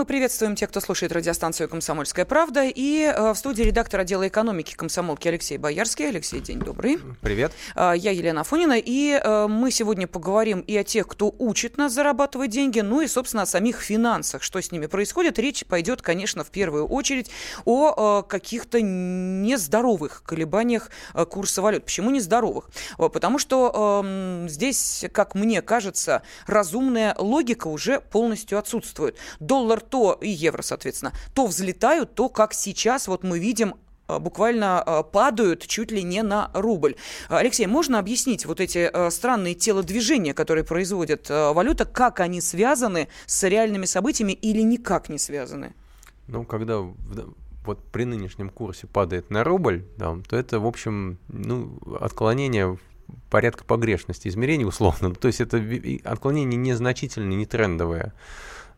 Мы приветствуем тех, кто слушает радиостанцию «Комсомольская правда». И э, в студии редактор отдела экономики комсомолки Алексей Боярский. Алексей, день добрый. Привет. Э, я Елена Афонина. И э, мы сегодня поговорим и о тех, кто учит нас зарабатывать деньги, ну и, собственно, о самих финансах. Что с ними происходит. Речь пойдет, конечно, в первую очередь о каких-то нездоровых колебаниях курса валют. Почему нездоровых? Потому что эм, здесь, как мне кажется, разумная логика уже полностью отсутствует. Доллар то и евро, соответственно, то взлетают, то, как сейчас, вот мы видим, э, буквально э, падают чуть ли не на рубль. Алексей, можно объяснить вот эти э, странные телодвижения, которые производит валюта, как они связаны с реальными событиями или никак не связаны? Ну, когда вот при нынешнем курсе падает на рубль, да, то это, в общем, ну, отклонение порядка погрешности измерений условно. То есть это отклонение незначительное, не трендовое.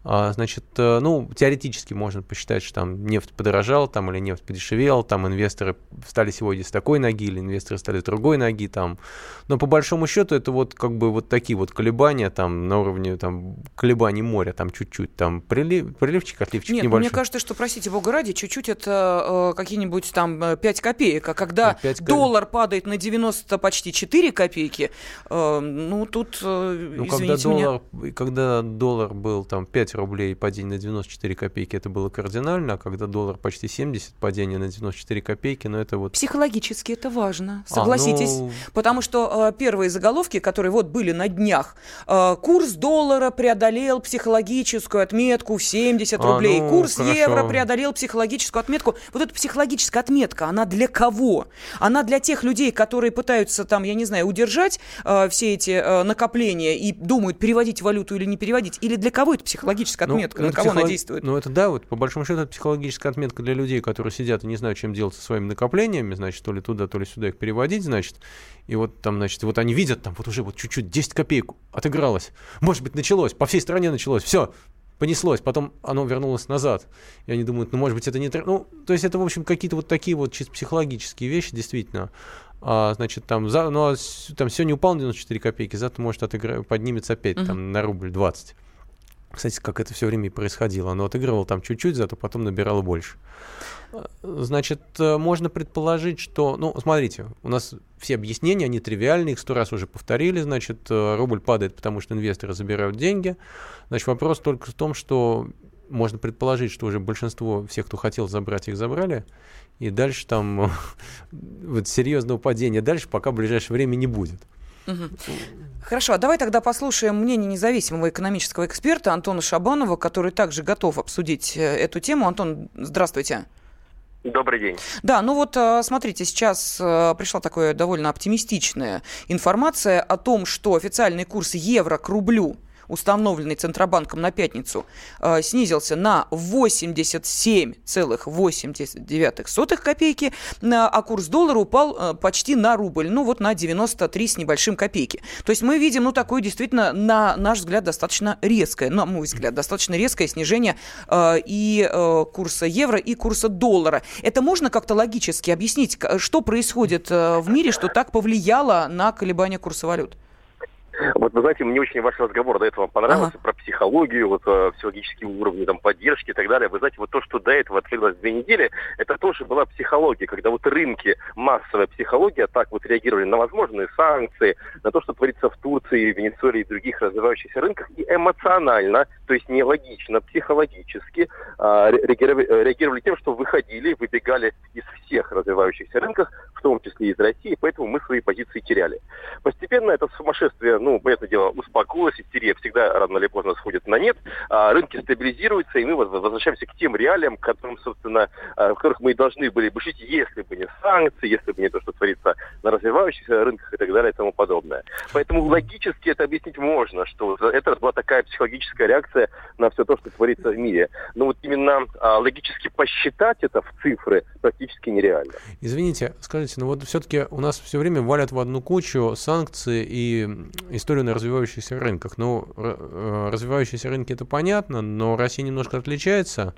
А, значит, э, ну, теоретически можно посчитать, что там нефть подорожала, там, или нефть подешевела, там инвесторы встали сегодня с такой ноги, или инвесторы стали с другой ноги, там. Но по большому счету это вот как бы вот такие вот колебания там на уровне там колебаний моря, там чуть-чуть, там прилив, приливчик, отливчик Нет, небольшой. мне кажется, что, простите бога ради, чуть-чуть это э, какие-нибудь там 5 э, копеек, а когда 5 ну, доллар падает на 90 почти 4 копейки, э, ну, тут, э, ну, когда доллар, меня... когда доллар был там 5 5 рублей падение на 94 копейки, это было кардинально, а когда доллар почти 70, падение на 94 копейки, но ну, это вот... Психологически это важно, согласитесь. А, ну... Потому что э, первые заголовки, которые вот были на днях, э, курс доллара преодолел психологическую отметку в 70 а, рублей, ну, курс хорошо. евро преодолел психологическую отметку. Вот эта психологическая отметка, она для кого? Она для тех людей, которые пытаются там, я не знаю, удержать э, все эти э, накопления и думают, переводить валюту или не переводить, или для кого это психологическая психологическая ну, отметка, ну, на кого психолог... она действует? Ну, это да, вот по большому счету, это психологическая отметка для людей, которые сидят и не знают, чем делать со своими накоплениями, значит, то ли туда, то ли сюда их переводить, значит, и вот там, значит, вот они видят, там вот уже вот чуть-чуть 10 копеек отыгралось, может быть, началось, по всей стране началось, все, понеслось, потом оно вернулось назад. И они думают, ну, может быть, это не... Ну, то есть это, в общем, какие-то вот такие вот чисто психологические вещи, действительно. А, значит, там, за, ну, а там сегодня упал на 94 копейки, завтра, может, отыгра... поднимется опять uh-huh. там на рубль 20. Кстати, как это все время и происходило. Оно отыгрывало там чуть-чуть, зато потом набирало больше. Значит, э, можно предположить, что... Ну, смотрите, у нас все объяснения, они тривиальные, их сто раз уже повторили. Значит, э, рубль падает, потому что инвесторы забирают деньги. Значит, вопрос только в том, что можно предположить, что уже большинство всех, кто хотел забрать, их забрали. И дальше там вот серьезного падения дальше пока в ближайшее время не будет. Хорошо, а давай тогда послушаем мнение независимого экономического эксперта Антона Шабанова, который также готов обсудить э, эту тему. Антон, здравствуйте. Добрый день. Да, ну вот э, смотрите, сейчас э, пришла такая довольно оптимистичная информация о том, что официальный курс евро к рублю – установленный Центробанком на пятницу, э, снизился на 87,89 копейки, а курс доллара упал э, почти на рубль, ну вот на 93 с небольшим копейки. То есть мы видим, ну, такое действительно, на наш взгляд, достаточно резкое, на мой взгляд, достаточно резкое снижение э, и курса евро, и курса доллара. Это можно как-то логически объяснить, что происходит в мире, что так повлияло на колебания курса валют? Вот, вы знаете, мне очень ваш разговор до этого понравился ага. про психологию, вот э, психологические уровни, там, поддержки и так далее. Вы знаете, вот то, что до этого открылось две недели, это тоже была психология, когда вот рынки, массовая психология так вот реагировали на возможные санкции, на то, что творится в Турции, Венесуэле и других развивающихся рынках, и эмоционально, то есть не логично, психологически э, реагировали, реагировали тем, что выходили, выбегали из всех развивающихся рынков, в том числе из России, поэтому мы свои позиции теряли. Постепенно это сумасшествие ну, понятное дело, успокоилась, истерия всегда рано или поздно сходит на нет, а рынки стабилизируются, и мы возвращаемся к тем реалиям, которым, собственно, а, в которых мы и должны были бы жить, если бы не санкции, если бы не то, что творится на развивающихся рынках и так далее и тому подобное. Поэтому логически это объяснить можно, что это была такая психологическая реакция на все то, что творится в мире. Но вот именно а, логически посчитать это в цифры практически нереально. Извините, скажите, ну вот все-таки у нас все время валят в одну кучу санкции и историю на развивающихся рынках. Ну, э, развивающиеся рынки это понятно, но Россия немножко отличается.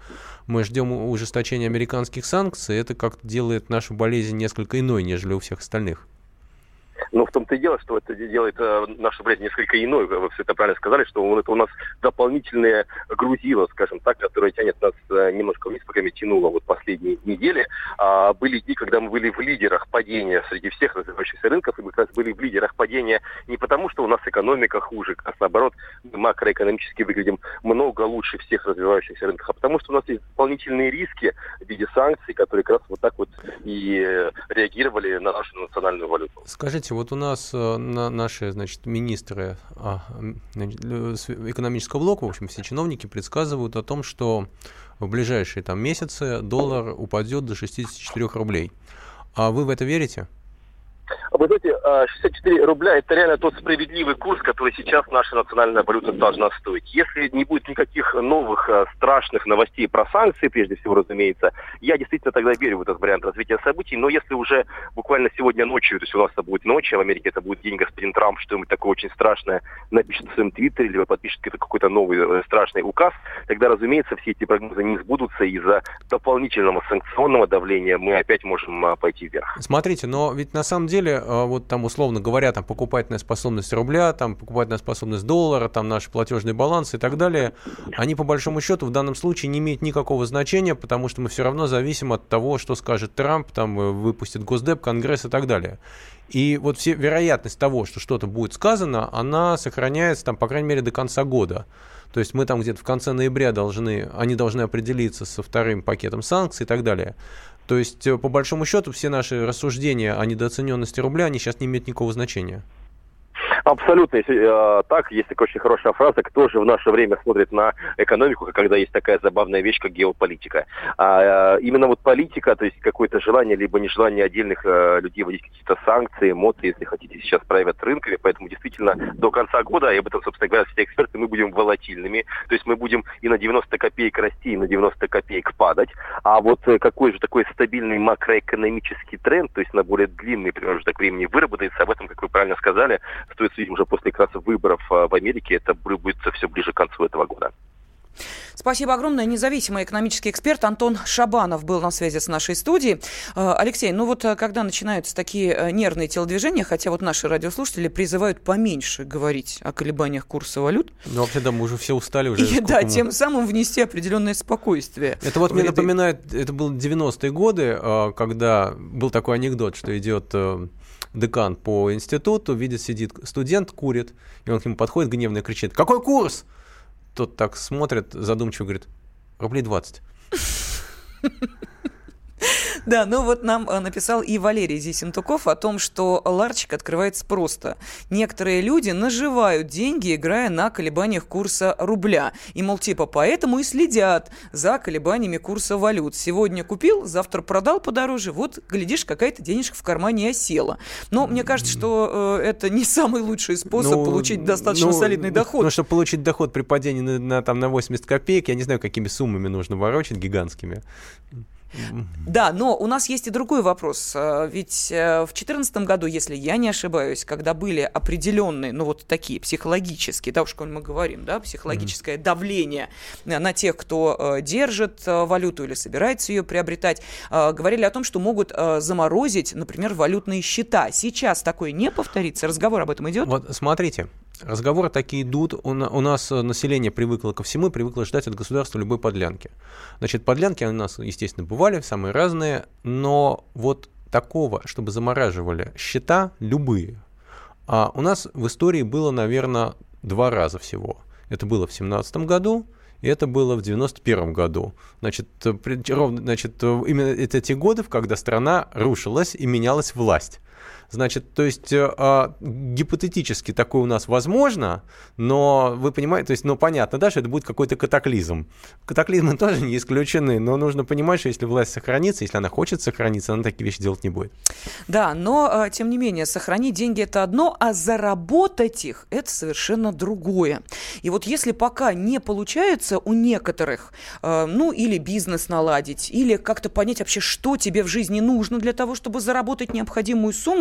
Мы ждем ужесточения американских санкций. Это как делает нашу болезнь несколько иной, нежели у всех остальных. Но в том-то и дело, что это делает э, наше рубль несколько иной. Вы все это правильно сказали, что это у нас дополнительное грузило, скажем так, которое тянет нас э, немножко вниз, пока тянуло вот последние недели. А, были дни, когда мы были в лидерах падения среди всех развивающихся рынков, и мы как раз были в лидерах падения не потому, что у нас экономика хуже, а наоборот, мы макроэкономически выглядим много лучше всех развивающихся рынков, а потому что у нас есть дополнительные риски в виде санкций, которые как раз вот так вот и э, реагировали на нашу национальную валюту. Скажите, вот у нас э, на, наши, значит, министры а, значит, экономического блока, в общем, все чиновники предсказывают о том, что в ближайшие там месяцы доллар упадет до 64 рублей. А вы в это верите? Вы знаете, 64 а, рубля – это реально тот справедливый курс, который сейчас наша национальная валюта должна стоить. Если не будет никаких новых а, страшных новостей про санкции, прежде всего, разумеется, я действительно тогда верю в этот вариант развития событий. Но если уже буквально сегодня ночью, то есть у нас это будет ночь, а в Америке это будет день господин Трамп, что-нибудь такое очень страшное напишет в своем твиттере, либо подпишет какой-то новый э, страшный указ, тогда, разумеется, все эти прогнозы не сбудутся из-за дополнительного санкционного давления мы опять можем а, пойти вверх. Смотрите, но ведь на самом деле деле, а, вот там, условно говоря, там покупательная способность рубля, там покупательная способность доллара, там наш платежный баланс и так далее, они по большому счету в данном случае не имеют никакого значения, потому что мы все равно зависим от того, что скажет Трамп, там э, выпустит Госдеп, Конгресс и так далее. И вот все, вероятность того, что что-то будет сказано, она сохраняется, там, по крайней мере, до конца года. То есть мы там где-то в конце ноября должны, они должны определиться со вторым пакетом санкций и так далее. То есть, э, по большому счету, все наши рассуждения о недооцененности рубля, они сейчас не имеют никакого значения. Абсолютно если, э, так. Есть такая очень хорошая фраза. Кто же в наше время смотрит на экономику, когда есть такая забавная вещь, как геополитика? А, э, именно вот политика, то есть какое-то желание, либо нежелание отдельных э, людей вводить какие-то санкции, эмоции, если хотите, сейчас правят рынками. Поэтому действительно до конца года, и об этом, собственно говоря, все эксперты, мы будем волатильными. То есть мы будем и на 90 копеек расти, и на 90 копеек падать. А вот э, какой же такой стабильный макроэкономический тренд, то есть на более длинный промежуток времени выработается, об этом, как вы правильно сказали, стоит судить уже после как раз выборов а, в Америке. Это будет все ближе к концу этого года. Спасибо огромное. Независимый экономический эксперт Антон Шабанов был на связи с нашей студией. А, Алексей, ну вот а, когда начинаются такие нервные телодвижения, хотя вот наши радиослушатели призывают поменьше говорить о колебаниях курса валют. Ну, вообще, да, мы уже все устали уже. И, да, мы... тем самым внести определенное спокойствие. Это вот мне напоминает, это был 90-е годы, когда был такой анекдот, что идет э, декан по институту, видит, сидит студент, курит, и он к нему подходит гневно и кричит, какой курс? Тот так смотрит, задумчиво говорит, рублей 20. Да, ну вот нам э, написал и Валерий Зисентуков о том, что ларчик открывается просто. Некоторые люди наживают деньги, играя на колебаниях курса рубля. И, мол, типа, поэтому и следят за колебаниями курса валют. Сегодня купил, завтра продал подороже, вот, глядишь, какая-то денежка в кармане осела. Но мне кажется, что э, это не самый лучший способ ну, получить достаточно ну, солидный доход. Ну, чтобы получить доход при падении на, на, там, на 80 копеек, я не знаю, какими суммами нужно ворочать, гигантскими. Да, но у нас есть и другой вопрос. Э, ведь э, в 2014 году, если я не ошибаюсь, когда были определенные, ну вот такие психологические, да уж, мы говорим, да, психологическое mm-hmm. давление на тех, кто э, держит валюту или собирается ее приобретать, говорили о том, что могут заморозить, например, валютные счета. Сейчас такое не повторится? Разговор об этом идет? Вот смотрите, Разговоры такие идут. У, нас население привыкло ко всему, привыкло ждать от государства любой подлянки. Значит, подлянки у нас, естественно, бывали, самые разные, но вот такого, чтобы замораживали счета, любые, а у нас в истории было, наверное, два раза всего. Это было в 2017 году, и это было в 91 году. Значит, ровно, значит, именно это те годы, когда страна рушилась и менялась власть. Значит, то есть э, а, гипотетически такое у нас возможно, но вы понимаете, то есть, ну понятно, да, что это будет какой-то катаклизм. Катаклизмы тоже не исключены, но нужно понимать, что если власть сохранится, если она хочет сохраниться, она такие вещи делать не будет. Да, но э, тем не менее, сохранить деньги это одно, а заработать их это совершенно другое. И вот если пока не получается у некоторых, э, ну или бизнес наладить, или как-то понять вообще, что тебе в жизни нужно для того, чтобы заработать необходимую сумму,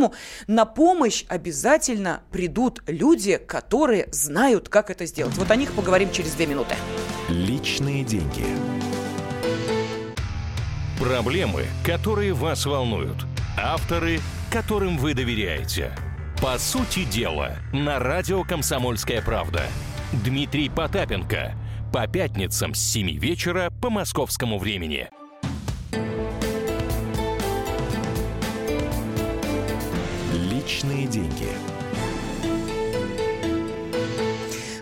на помощь обязательно придут люди, которые знают, как это сделать. Вот о них поговорим через две минуты. Личные деньги. Проблемы, которые вас волнуют. Авторы, которым вы доверяете. По сути дела, на радио «Комсомольская правда». Дмитрий Потапенко. По пятницам с 7 вечера по московскому времени.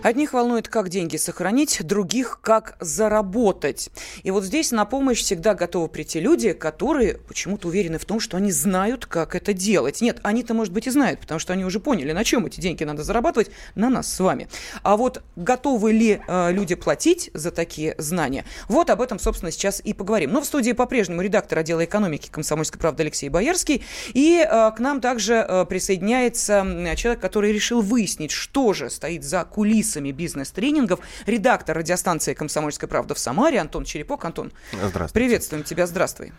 Одних волнует, как деньги сохранить, других, как заработать. И вот здесь на помощь всегда готовы прийти люди, которые почему-то уверены в том, что они знают, как это делать. Нет, они-то, может быть, и знают, потому что они уже поняли, на чем эти деньги надо зарабатывать, на нас с вами. А вот готовы ли э, люди платить за такие знания? Вот об этом, собственно, сейчас и поговорим. Но в студии по-прежнему редактор отдела экономики «Комсомольской правды» Алексей Боярский. И э, к нам также э, присоединяется человек, который решил выяснить, что же стоит за кулисами кулисами бизнес-тренингов, редактор радиостанции «Комсомольская правда» в Самаре Антон Черепок. Антон, Здравствуйте. приветствуем тебя, здравствуй.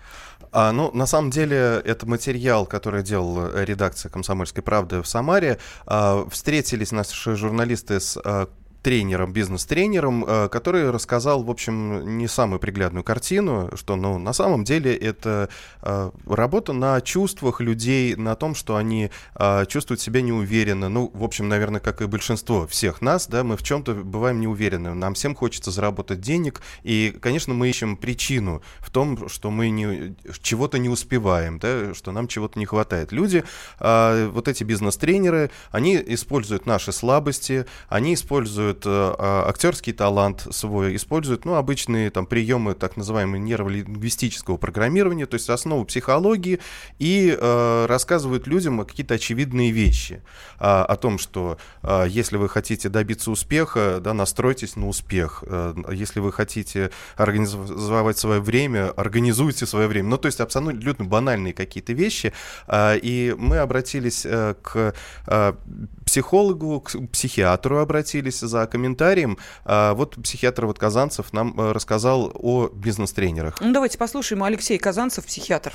А, ну, на самом деле, это материал, который делал редакция «Комсомольской правды» в Самаре. А, встретились наши журналисты с а, тренером, бизнес-тренером, э, который рассказал, в общем, не самую приглядную картину, что, ну, на самом деле это э, работа на чувствах людей, на том, что они э, чувствуют себя неуверенно. Ну, в общем, наверное, как и большинство всех нас, да, мы в чем-то бываем неуверены. Нам всем хочется заработать денег, и, конечно, мы ищем причину в том, что мы не, чего-то не успеваем, да, что нам чего-то не хватает. Люди, вот эти бизнес-тренеры, они используют наши слабости, они используют используют э, а, актерский талант свой, используют ну, обычные там, приемы так называемого нейролингвистического программирования, то есть основу психологии, и э, рассказывают людям какие-то очевидные вещи а, о том, что а, если вы хотите добиться успеха, да, настройтесь на успех. А, если вы хотите организовать свое время, организуйте свое время. Ну, то есть абсолютно банальные какие-то вещи. А, и мы обратились а, к а, психологу, к психиатру обратились за комментарием. А, вот психиатр вот Казанцев нам э, рассказал о бизнес-тренерах. Ну, давайте послушаем. Алексей Казанцев, психиатр.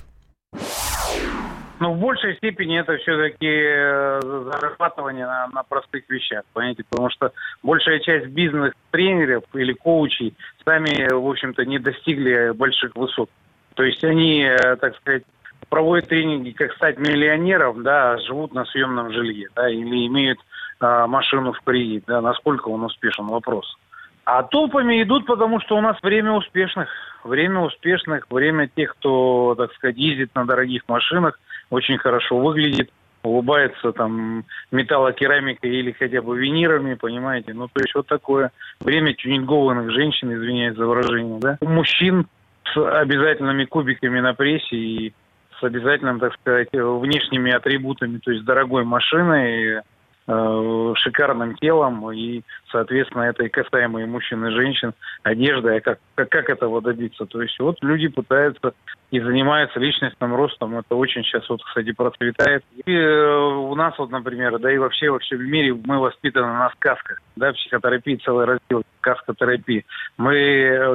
Ну, в большей степени это все-таки э, зарабатывание на, на простых вещах, понимаете, потому что большая часть бизнес-тренеров или коучей сами, в общем-то, не достигли больших высот. То есть они, э, так сказать, проводят тренинги, как стать миллионером, да, живут на съемном жилье, да, или имеют а, машину в кредит, да, насколько он успешен, вопрос. А толпами идут, потому что у нас время успешных. Время успешных, время тех, кто, так сказать, ездит на дорогих машинах, очень хорошо выглядит, улыбается там металлокерамикой или хотя бы винирами, понимаете? Ну, то есть вот такое время тюнингованных женщин, извиняюсь за выражение, да? Мужчин с обязательными кубиками на прессе и с обязательным, так сказать, внешними атрибутами, то есть дорогой машиной, Э, шикарным телом и, соответственно, это и касаемо и мужчин, и женщин, одежда, а как, как, как этого добиться. То есть вот люди пытаются и занимаются личностным ростом, это очень сейчас вот, кстати, процветает. И э, у нас вот, например, да и вообще во всем мире мы воспитаны на сказках, да, психотерапии целый раздел, сказкотерапии. Мы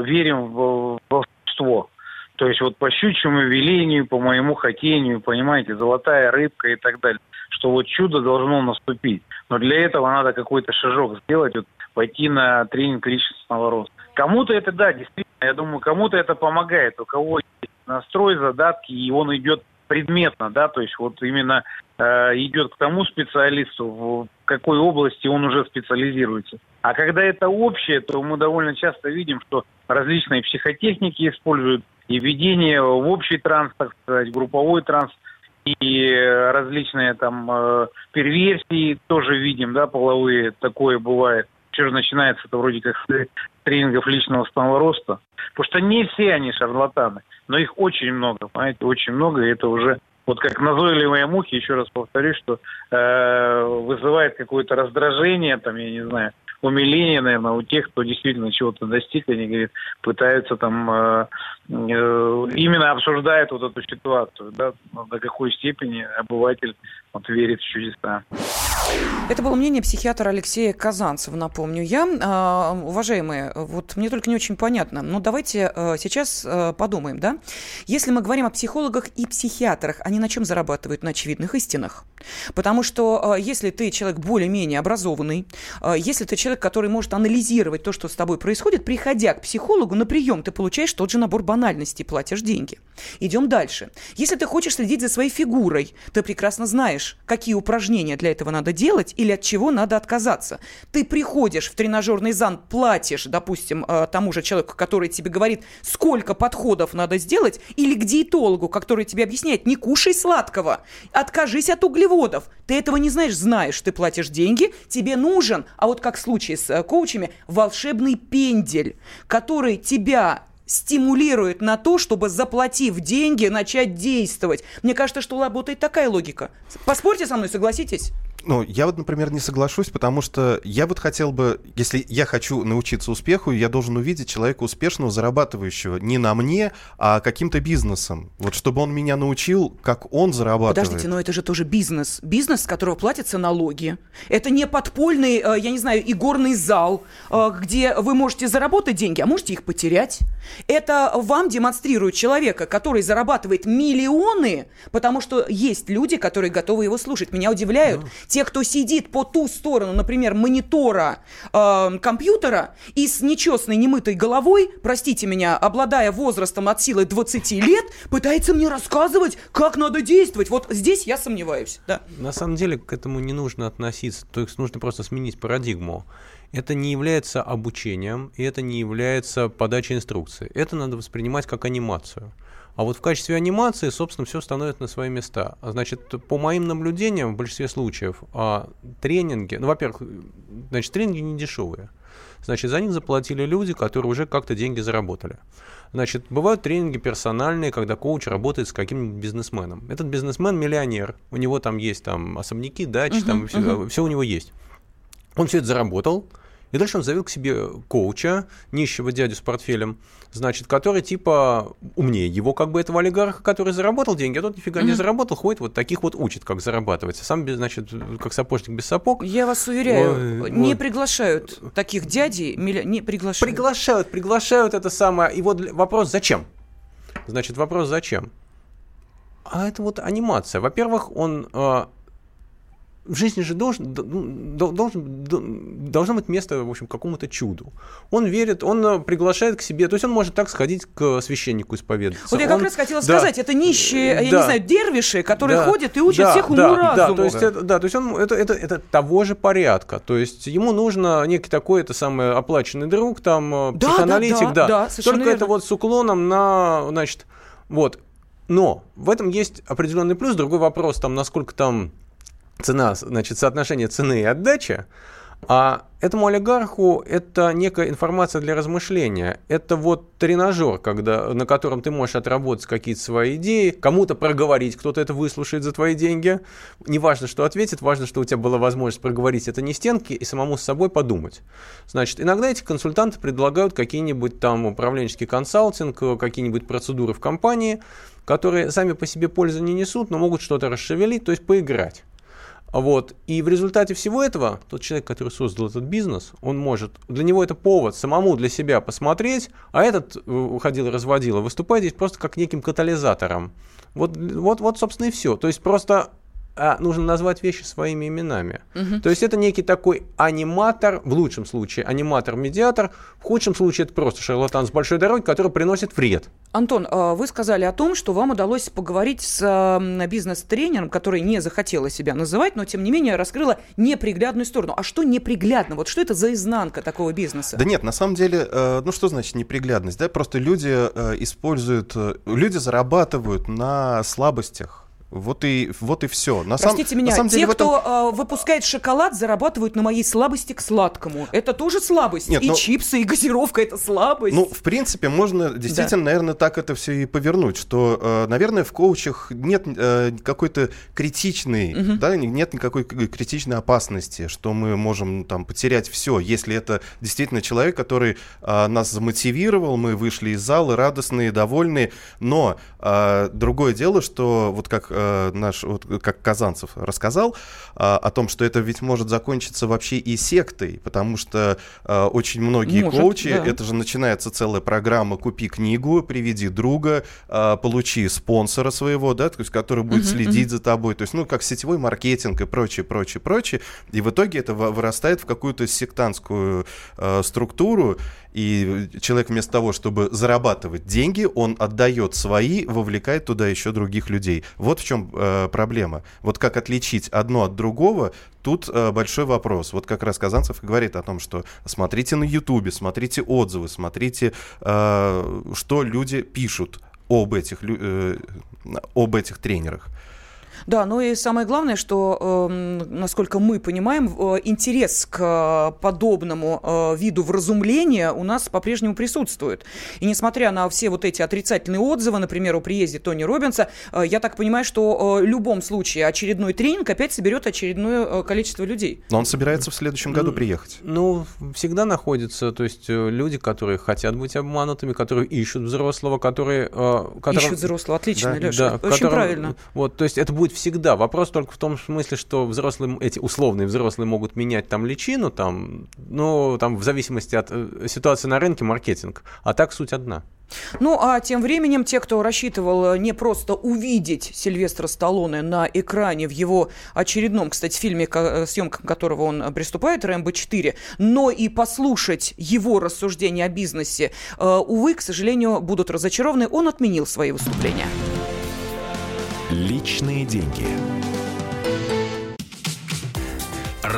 верим в волшебство, то есть вот по щучьему велению, по моему хотению, понимаете, золотая рыбка и так далее что вот чудо должно наступить. Но для этого надо какой-то шажок сделать, вот, пойти на тренинг личностного роста. Кому-то это, да, действительно, я думаю, кому-то это помогает, у кого есть настрой, задатки, и он идет предметно, да, то есть вот именно э, идет к тому специалисту, в какой области он уже специализируется. А когда это общее, то мы довольно часто видим, что различные психотехники используют и введение в общий транс, так сказать, групповой транс, и различные там э, перверсии тоже видим, да, половые, такое бывает. Все же начинается это вроде как с тренингов личного станного роста. Потому что не все они шарлатаны, но их очень много, понимаете, очень много, и это уже вот как назойливые мухи, еще раз повторюсь, что э, вызывает какое-то раздражение, там, я не знаю, умиление, наверное, у тех, кто действительно чего-то достиг, они, говорит, пытаются там э, э, именно обсуждают вот эту ситуацию, да, до какой степени обыватель вот, верит в чудеса. Это было мнение психиатра Алексея Казанцева, напомню я. А, уважаемые, вот мне только не очень понятно, но давайте а, сейчас а, подумаем, да? Если мы говорим о психологах и психиатрах, они на чем зарабатывают? На очевидных истинах. Потому что э, если ты человек более-менее образованный, э, если ты человек, который может анализировать то, что с тобой происходит, приходя к психологу на прием, ты получаешь тот же набор банальностей, платишь деньги. Идем дальше. Если ты хочешь следить за своей фигурой, ты прекрасно знаешь, какие упражнения для этого надо делать или от чего надо отказаться. Ты приходишь в тренажерный зал, платишь, допустим, э, тому же человеку, который тебе говорит, сколько подходов надо сделать, или к диетологу, который тебе объясняет, не кушай сладкого, откажись от углеводов. Ты этого не знаешь, знаешь, ты платишь деньги, тебе нужен, а вот как в случае с э, коучами, волшебный пендель, который тебя стимулирует на то, чтобы, заплатив деньги, начать действовать. Мне кажется, что работает такая логика. Поспорьте со мной, согласитесь? Ну, я вот, например, не соглашусь, потому что я вот хотел бы, если я хочу научиться успеху, я должен увидеть человека успешного, зарабатывающего не на мне, а каким-то бизнесом. Вот чтобы он меня научил, как он зарабатывает. Подождите, но это же тоже бизнес. Бизнес, с которого платятся налоги. Это не подпольный, э, я не знаю, игорный зал, э, где вы можете заработать деньги, а можете их потерять. Это вам демонстрирует человека, который зарабатывает миллионы, потому что есть люди, которые готовы его слушать. Меня удивляют. Те, кто сидит по ту сторону, например, монитора э, компьютера и с нечестной, немытой головой, простите меня, обладая возрастом от силы 20 лет, пытается мне рассказывать, как надо действовать. Вот здесь я сомневаюсь. Да. На самом деле к этому не нужно относиться. То есть нужно просто сменить парадигму это не является обучением, и это не является подачей инструкции. Это надо воспринимать как анимацию. А вот в качестве анимации, собственно, все становится на свои места. А значит, по моим наблюдениям, в большинстве случаев, а, тренинги, ну, во-первых, значит, тренинги не дешевые. Значит, за них заплатили люди, которые уже как-то деньги заработали. Значит, бывают тренинги персональные, когда коуч работает с каким-нибудь бизнесменом. Этот бизнесмен миллионер, у него там есть там особняки, дачи, uh-huh, там все, uh-huh. все у него есть. Он все это заработал, и дальше он завел к себе коуча, нищего дядю с портфелем, значит, который типа умнее его, как бы этого олигарха, который заработал деньги, а тот нифига mm-hmm. не заработал, ходит вот таких вот учит, как зарабатывать. Сам, значит, как сапожник без сапог. Я вас уверяю, Ой, не вот. приглашают таких дядей, не приглашают. Приглашают, приглашают это самое. И вот вопрос, зачем? Значит, вопрос, зачем? А это вот анимация. Во-первых, он а, в жизни же должен, должен, должно быть место, в общем, какому-то чуду. Он верит, он э, приглашает к себе, то есть он может так сходить к священнику исповедаться. Вот я как он, раз хотела да, сказать, это нищие, да, я не знаю, дервиши, которые да, ходят и учат да, всех уму да, Да, то есть, это, да, то есть он, это, это, это того же порядка, то есть ему нужно некий такой, это самый оплаченный друг, там, э, да, психоаналитик, да, да, да, да только верно. это вот с уклоном на, значит, вот. Но в этом есть определенный плюс, другой вопрос, там, насколько там цена, значит, соотношение цены и отдачи, а этому олигарху это некая информация для размышления. Это вот тренажер, когда, на котором ты можешь отработать какие-то свои идеи, кому-то проговорить, кто-то это выслушает за твои деньги. Не важно, что ответит, важно, что у тебя была возможность проговорить это не стенки и самому с собой подумать. Значит, иногда эти консультанты предлагают какие-нибудь там управленческий консалтинг, какие-нибудь процедуры в компании, которые сами по себе пользы не несут, но могут что-то расшевелить, то есть поиграть. Вот. И в результате всего этого тот человек, который создал этот бизнес, он может, для него это повод самому для себя посмотреть, а этот э, ходил и разводил, выступает здесь просто как неким катализатором. Вот, вот, вот, собственно, и все. То есть просто а нужно назвать вещи своими именами. Угу. То есть это некий такой аниматор, в лучшем случае аниматор-медиатор, в худшем случае это просто шарлатан с большой дороги, который приносит вред. Антон, а вы сказали о том, что вам удалось поговорить с бизнес-тренером, который не захотела себя называть, но тем не менее раскрыла неприглядную сторону. А что неприглядно? Вот что это за изнанка такого бизнеса? Да нет, на самом деле, э, ну что значит неприглядность? Да? Просто люди э, используют, э, люди зарабатывают на слабостях вот и, вот и все. На Простите сам, меня, на самом те, деле, кто этом... э, выпускает шоколад, зарабатывают на моей слабости к сладкому. Это тоже слабость. Нет, и но... чипсы, и газировка – это слабость. Ну, в принципе, можно действительно, да. наверное, так это все и повернуть, что, э, наверное, в коучах нет э, какой-то критичной, угу. да, нет никакой критичной опасности, что мы можем там потерять все, если это действительно человек, который э, нас замотивировал, мы вышли из зала радостные, довольные, но э, другое дело, что вот как э, наш, вот, как Казанцев рассказал, э, о том, что это ведь может закончиться вообще и сектой, потому что э, очень многие может, коучи, да. это же начинается целая программа «Купи книгу, приведи друга, э, получи спонсора своего», да, то есть который будет uh-huh, следить uh-huh. за тобой, то есть, ну, как сетевой маркетинг и прочее, прочее, прочее, и в итоге это вырастает в какую-то сектантскую э, структуру, и человек вместо того, чтобы зарабатывать деньги, он отдает свои, вовлекает туда еще других людей. Вот в чем э, проблема. Вот как отличить одно от другого, тут э, большой вопрос. Вот как раз Казанцев говорит о том, что смотрите на Ютубе, смотрите отзывы, смотрите, э, что люди пишут об этих, э, об этих тренерах. Да, ну и самое главное, что, э, насколько мы понимаем, э, интерес к подобному э, виду вразумления у нас по-прежнему присутствует. И несмотря на все вот эти отрицательные отзывы, например, о приезде Тони Робинса, э, я так понимаю, что э, в любом случае очередной тренинг опять соберет очередное э, количество людей. Но он собирается в следующем году приехать. Ну, всегда находятся, то есть э, люди, которые хотят быть обманутыми, которые ищут взрослого, которые... Э, которым... Ищут взрослого, отлично, да, Леша, да, очень которым, правильно. Вот, то есть это будет всегда. Вопрос только в том смысле, что взрослые, эти условные взрослые могут менять там личину, там, ну, там в зависимости от э, ситуации на рынке, маркетинг. А так суть одна. Ну, а тем временем те, кто рассчитывал э, не просто увидеть Сильвестра Сталлоне на экране в его очередном, кстати, фильме, э, съемкам которого он приступает, «Рэмбо-4», но и послушать его рассуждения о бизнесе, увы, к сожалению, будут разочарованы. Он отменил свои выступления. Личные деньги.